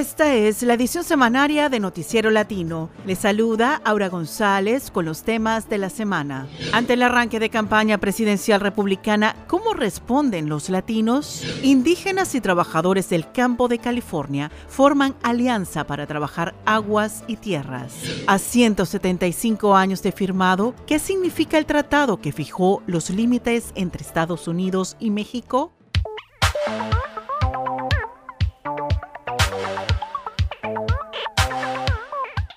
Esta es la edición semanaria de Noticiero Latino. Le saluda Aura González con los temas de la semana. Ante el arranque de campaña presidencial republicana, ¿cómo responden los latinos? Indígenas y trabajadores del campo de California forman alianza para trabajar aguas y tierras. A 175 años de firmado, ¿qué significa el tratado que fijó los límites entre Estados Unidos y México?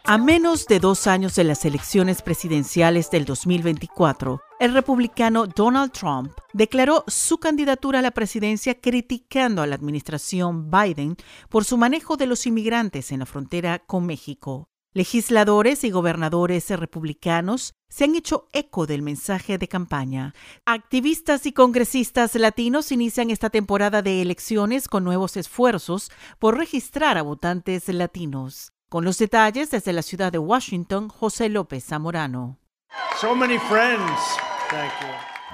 A menos de dos años de las elecciones presidenciales del 2024, el republicano Donald Trump declaró su candidatura a la presidencia criticando a la administración Biden por su manejo de los inmigrantes en la frontera con México. Legisladores y gobernadores republicanos se han hecho eco del mensaje de campaña. Activistas y congresistas latinos inician esta temporada de elecciones con nuevos esfuerzos por registrar a votantes latinos. Con los detalles desde la ciudad de Washington, José López Zamorano.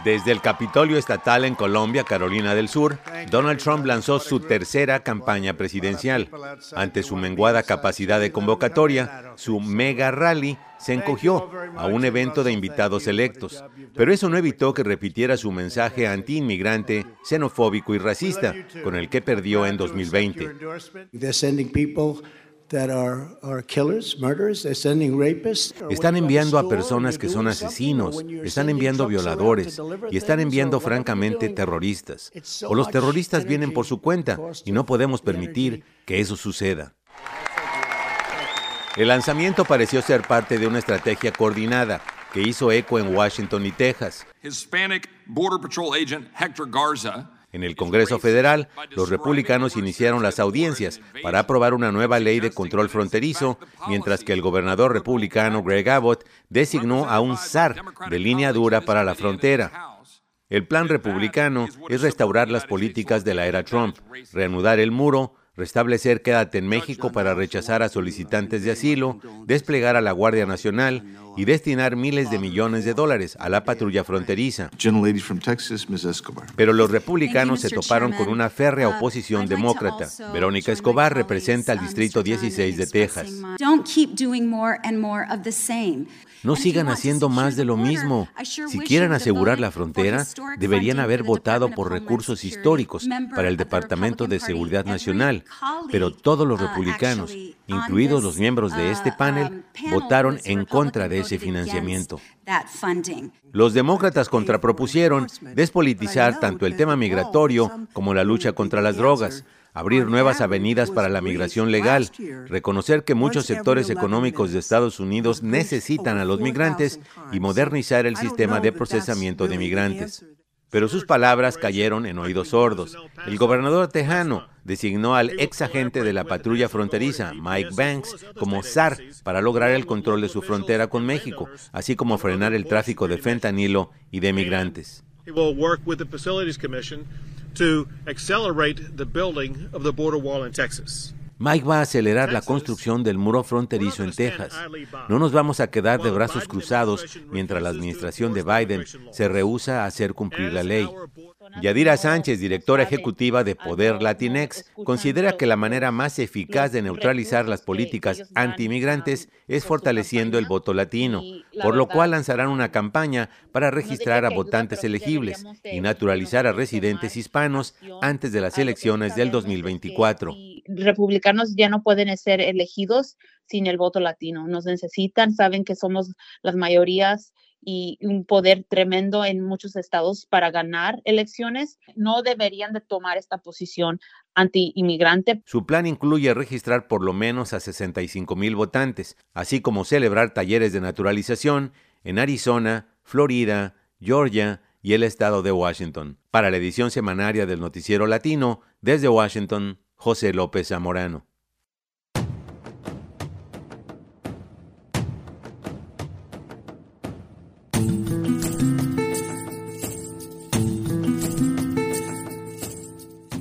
Desde el Capitolio Estatal en Colombia, Carolina del Sur, Donald Trump lanzó su tercera campaña presidencial. Ante su menguada capacidad de convocatoria, su mega rally se encogió a un evento de invitados electos. Pero eso no evitó que repitiera su mensaje anti-inmigrante, xenofóbico y racista, con el que perdió en 2020. Están enviando a personas que son asesinos, están enviando violadores y están enviando francamente terroristas. O los terroristas vienen por su cuenta y no podemos permitir que eso suceda. El lanzamiento pareció ser parte de una estrategia coordinada que hizo eco en Washington y Texas. Hispanic Border Patrol agent Hector Garza en el Congreso Federal, los republicanos iniciaron las audiencias para aprobar una nueva ley de control fronterizo, mientras que el gobernador republicano Greg Abbott designó a un zar de línea dura para la frontera. El plan republicano es restaurar las políticas de la era Trump, reanudar el muro, restablecer quédate en México para rechazar a solicitantes de asilo, desplegar a la Guardia Nacional y destinar miles de millones de dólares a la patrulla fronteriza. Pero los republicanos se toparon con una férrea uh, oposición demócrata. Verónica Escobar representa el Distrito 16 de Texas. No sigan haciendo más de lo mismo. Si quieren asegurar la frontera, deberían haber votado por recursos históricos para el Departamento de Seguridad Nacional, pero todos los republicanos, incluidos los miembros de este panel, votaron en contra de ese financiamiento. Los demócratas contrapropusieron despolitizar tanto el tema migratorio como la lucha contra las drogas abrir nuevas avenidas para la migración legal, reconocer que muchos sectores económicos de Estados Unidos necesitan a los migrantes y modernizar el sistema de procesamiento de migrantes. Pero sus palabras cayeron en oídos sordos. El gobernador tejano designó al ex agente de la patrulla fronteriza, Mike Banks, como SAR para lograr el control de su frontera con México, así como frenar el tráfico de fentanilo y de migrantes. to accelerate the building of the border wall in Texas. Mike va a acelerar la construcción del muro fronterizo en Texas. No nos vamos a quedar de brazos cruzados mientras la administración de Biden se rehúsa a hacer cumplir la ley. Yadira Sánchez, directora ejecutiva de Poder Latinex, considera que la manera más eficaz de neutralizar las políticas anti-inmigrantes es fortaleciendo el voto latino, por lo cual lanzarán una campaña para registrar a votantes elegibles y naturalizar a residentes hispanos antes de las elecciones del 2024. Republicanos ya no pueden ser elegidos sin el voto latino. Nos necesitan, saben que somos las mayorías y un poder tremendo en muchos estados para ganar elecciones, no deberían de tomar esta posición anti-inmigrante. Su plan incluye registrar por lo menos a 65 mil votantes, así como celebrar talleres de naturalización en Arizona, Florida, Georgia y el estado de Washington. Para la edición semanaria del Noticiero Latino, desde Washington, José López Zamorano.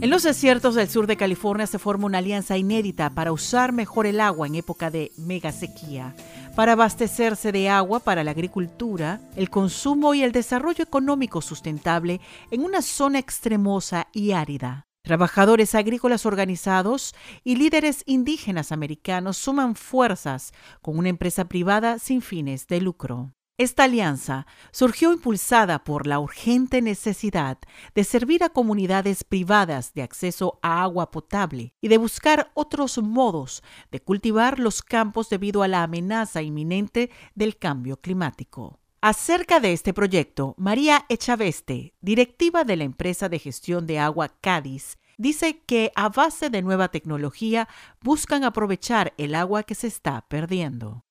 En los desiertos del sur de California se forma una alianza inédita para usar mejor el agua en época de mega sequía, para abastecerse de agua para la agricultura, el consumo y el desarrollo económico sustentable en una zona extremosa y árida. Trabajadores agrícolas organizados y líderes indígenas americanos suman fuerzas con una empresa privada sin fines de lucro. Esta alianza surgió impulsada por la urgente necesidad de servir a comunidades privadas de acceso a agua potable y de buscar otros modos de cultivar los campos debido a la amenaza inminente del cambio climático. Acerca de este proyecto, María Echaveste, directiva de la empresa de gestión de agua Cádiz, dice que a base de nueva tecnología buscan aprovechar el agua que se está perdiendo.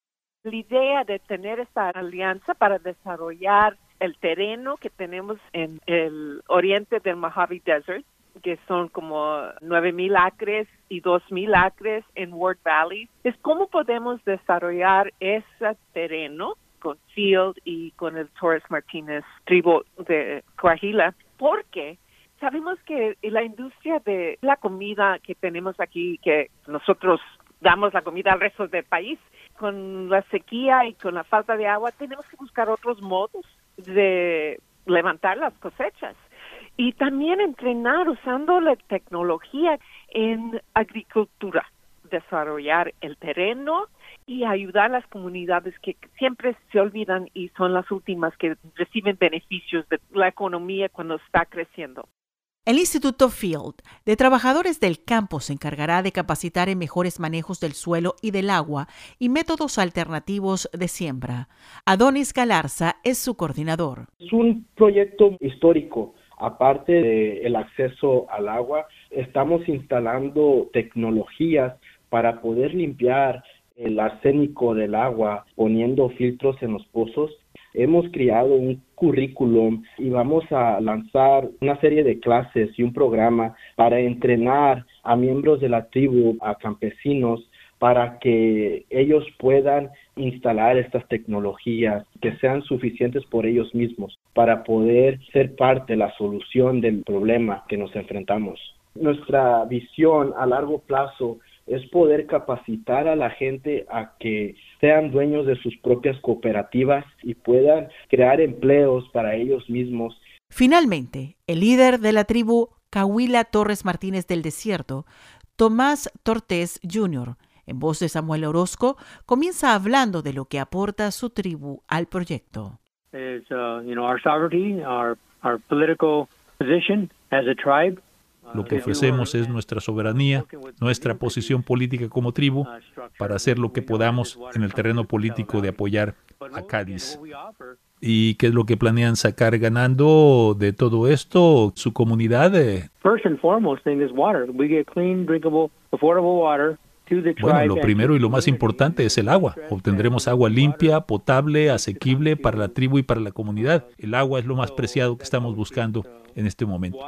La idea de tener esta alianza para desarrollar el terreno que tenemos en el oriente del Mojave Desert, que son como 9.000 acres y 2.000 acres en Ward Valley, es cómo podemos desarrollar ese terreno con Field y con el Torres Martínez tribu de Coahuila, porque sabemos que la industria de la comida que tenemos aquí, que nosotros damos la comida al resto del país, con la sequía y con la falta de agua, tenemos que buscar otros modos de levantar las cosechas. Y también entrenar usando la tecnología en agricultura, desarrollar el terreno y ayudar a las comunidades que siempre se olvidan y son las últimas que reciben beneficios de la economía cuando está creciendo. El Instituto Field de Trabajadores del Campo se encargará de capacitar en mejores manejos del suelo y del agua y métodos alternativos de siembra. Adonis Galarza es su coordinador. Es un proyecto histórico. Aparte del acceso al agua, estamos instalando tecnologías para poder limpiar el arsénico del agua poniendo filtros en los pozos hemos creado un currículum y vamos a lanzar una serie de clases y un programa para entrenar a miembros de la tribu, a campesinos, para que ellos puedan instalar estas tecnologías que sean suficientes por ellos mismos para poder ser parte de la solución del problema que nos enfrentamos. Nuestra visión a largo plazo es poder capacitar a la gente a que sean dueños de sus propias cooperativas y puedan crear empleos para ellos mismos. Finalmente, el líder de la tribu Cahuila Torres Martínez del Desierto, Tomás Tortés Jr., en voz de Samuel Orozco, comienza hablando de lo que aporta su tribu al proyecto. Uh, you know, our sovereignty, our, our political position as a tribe lo que ofrecemos es nuestra soberanía, nuestra posición política como tribu, para hacer lo que podamos en el terreno político de apoyar a Cádiz. ¿Y qué es lo que planean sacar ganando de todo esto su comunidad? Bueno, lo primero y lo más importante es el agua. Obtendremos agua limpia, potable, asequible para la tribu y para la comunidad. El agua es lo más preciado que estamos buscando en este momento.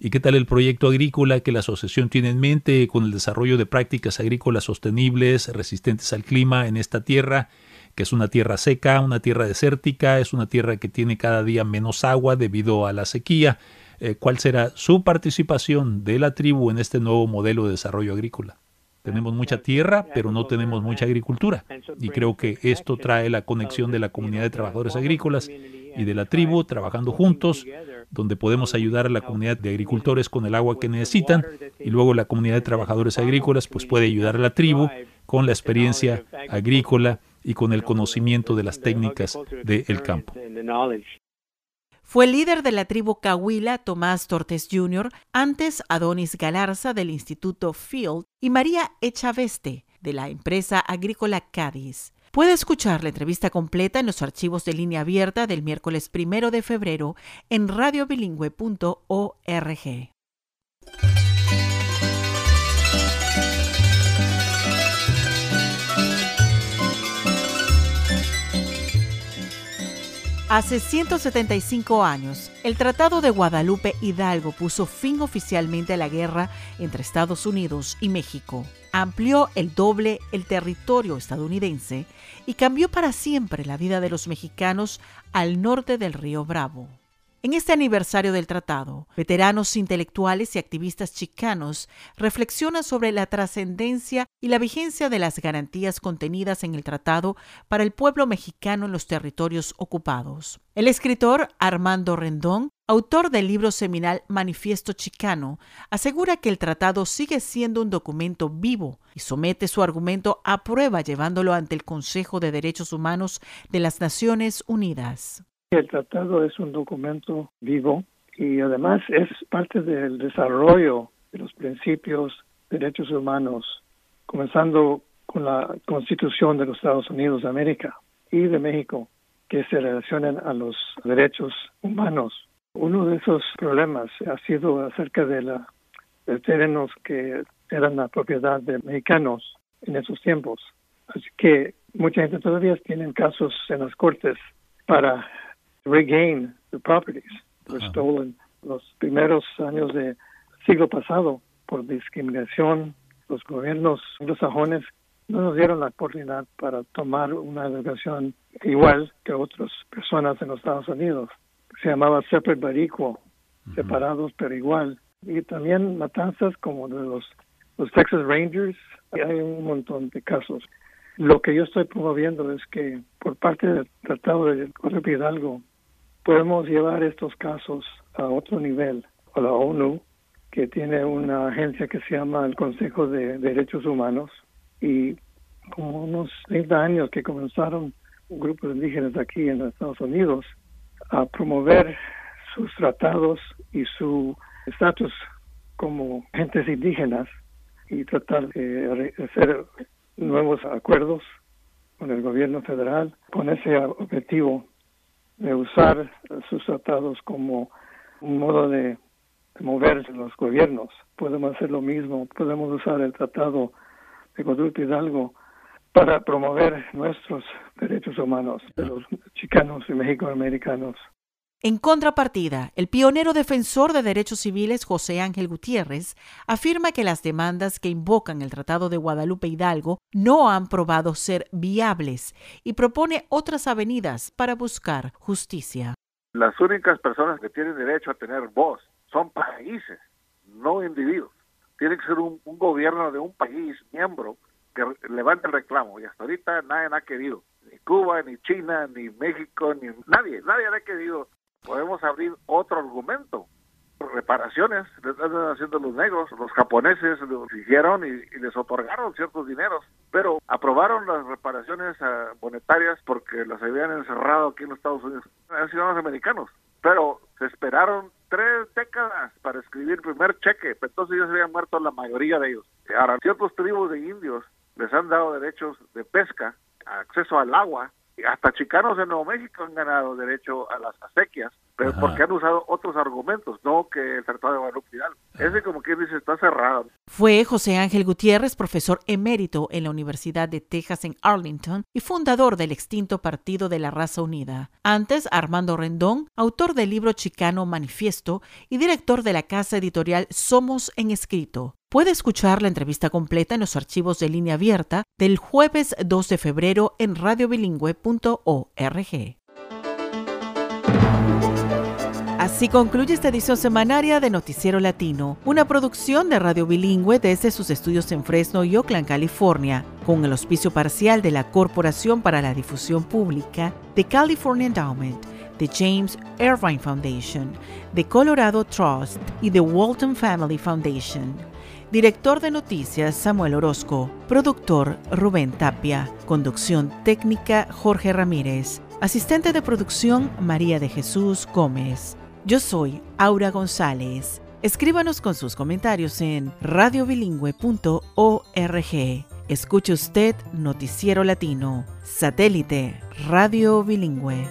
¿Y qué tal el proyecto agrícola que la asociación tiene en mente con el desarrollo de prácticas agrícolas sostenibles, resistentes al clima en esta tierra, que es una tierra seca, una tierra desértica, es una tierra que tiene cada día menos agua debido a la sequía? Eh, ¿Cuál será su participación de la tribu en este nuevo modelo de desarrollo agrícola? Tenemos mucha tierra, pero no tenemos mucha agricultura. Y creo que esto trae la conexión de la comunidad de trabajadores agrícolas y de la tribu trabajando juntos, donde podemos ayudar a la comunidad de agricultores con el agua que necesitan y luego la comunidad de trabajadores agrícolas pues puede ayudar a la tribu con la experiencia agrícola y con el conocimiento de las técnicas del campo. Fue líder de la tribu Cahuila Tomás Tortes Jr., antes Adonis Galarza del Instituto Field y María Echaveste de la empresa agrícola Cádiz. Puede escuchar la entrevista completa en los archivos de línea abierta del miércoles primero de febrero en radiobilingüe.org. Hace 175 años, el Tratado de Guadalupe Hidalgo puso fin oficialmente a la guerra entre Estados Unidos y México. Amplió el doble el territorio estadounidense y cambió para siempre la vida de los mexicanos al norte del río Bravo. En este aniversario del tratado, veteranos intelectuales y activistas chicanos reflexionan sobre la trascendencia y la vigencia de las garantías contenidas en el tratado para el pueblo mexicano en los territorios ocupados. El escritor Armando Rendón, autor del libro seminal Manifiesto Chicano, asegura que el tratado sigue siendo un documento vivo y somete su argumento a prueba llevándolo ante el Consejo de Derechos Humanos de las Naciones Unidas. El tratado es un documento vivo y además es parte del desarrollo de los principios de derechos humanos, comenzando con la Constitución de los Estados Unidos de América y de México, que se relacionan a los derechos humanos. Uno de esos problemas ha sido acerca de, la, terrenos que eran la propiedad de mexicanos en esos tiempos. Así que mucha gente todavía tiene casos en las cortes para regain the properties that were stolen los primeros años del siglo pasado por discriminación. Los gobiernos anglosajones no nos dieron la oportunidad para tomar una educación igual que otras personas en los Estados Unidos. Se llamaba separate but equal, separados pero igual. Y también matanzas como de los, los Texas Rangers. Hay un montón de casos. Lo que yo estoy promoviendo es que por parte del Tratado de Correo Hidalgo podemos llevar estos casos a otro nivel, a la ONU, que tiene una agencia que se llama el Consejo de Derechos Humanos, y como unos 30 años que comenzaron grupos indígenas aquí en Estados Unidos a promover sus tratados y su estatus como gentes indígenas y tratar de hacer nuevos acuerdos con el gobierno federal con ese objetivo de usar sus tratados como un modo de, moverse los gobiernos. Podemos hacer lo mismo, podemos usar el tratado de Conducta Hidalgo para promover nuestros derechos humanos de los chicanos y mexicoamericanos. En contrapartida, el pionero defensor de derechos civiles José Ángel Gutiérrez afirma que las demandas que invocan el Tratado de Guadalupe Hidalgo no han probado ser viables y propone otras avenidas para buscar justicia. Las únicas personas que tienen derecho a tener voz son países, no individuos. Tiene que ser un, gobierno de un país miembro que levante el reclamo y hasta ahorita nadie ha querido ni Cuba, ni China, ni México, ni nadie, nadie ha querido podemos abrir otro argumento. Reparaciones le están haciendo los negros, los japoneses lo hicieron y, les otorgaron ciertos dineros, pero aprobaron las reparaciones ah, monetarias porque las habían encerrado aquí en los Estados Unidos, eran ciudadanos americanos, pero se esperaron tres décadas para escribir el primer cheque, entonces ya se habían muerto la mayoría de ellos. Ahora, ciertos tribus de indios les han dado derechos de pesca, acceso al agua, hasta chicanos en Nuevo México han ganado derecho a las acequias, pero porque han usado otros argumentos, no que el Tratado de Guadalupe Ese como quien dice está cerrado. Fue José Ángel Gutiérrez, profesor emérito en la Universidad de Texas en Arlington y fundador del extinto Partido de la Raza Unida. Antes, Armando Rendón, autor del libro Chicano Manifiesto y director de la casa editorial Somos en Escrito. Puede escuchar la entrevista completa en los archivos de línea abierta del jueves 2 de febrero en radiobilingüe.org. Así concluye esta edición semanaria de Noticiero Latino, una producción de Radio Bilingüe desde sus estudios en Fresno y Oakland, California, con el auspicio parcial de la Corporación para la Difusión Pública, de California Endowment, de James Irvine Foundation, de Colorado Trust y de Walton Family Foundation. Director de noticias Samuel Orozco. Productor Rubén Tapia. Conducción técnica Jorge Ramírez. Asistente de producción María de Jesús Gómez. Yo soy Aura González. Escríbanos con sus comentarios en radiobilingüe.org. Escuche usted Noticiero Latino, satélite Radio Bilingüe.